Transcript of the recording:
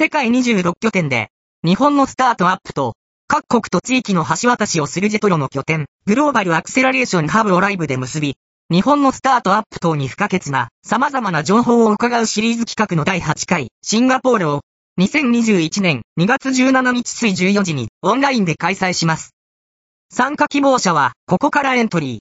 世界26拠点で、日本のスタートアップと、各国と地域の橋渡しをするジェトロの拠点、グローバルアクセラレーションハブをライブで結び、日本のスタートアップ等に不可欠な様々な情報を伺うシリーズ企画の第8回シンガポールを2021年2月17日水14時にオンラインで開催します。参加希望者はここからエントリー。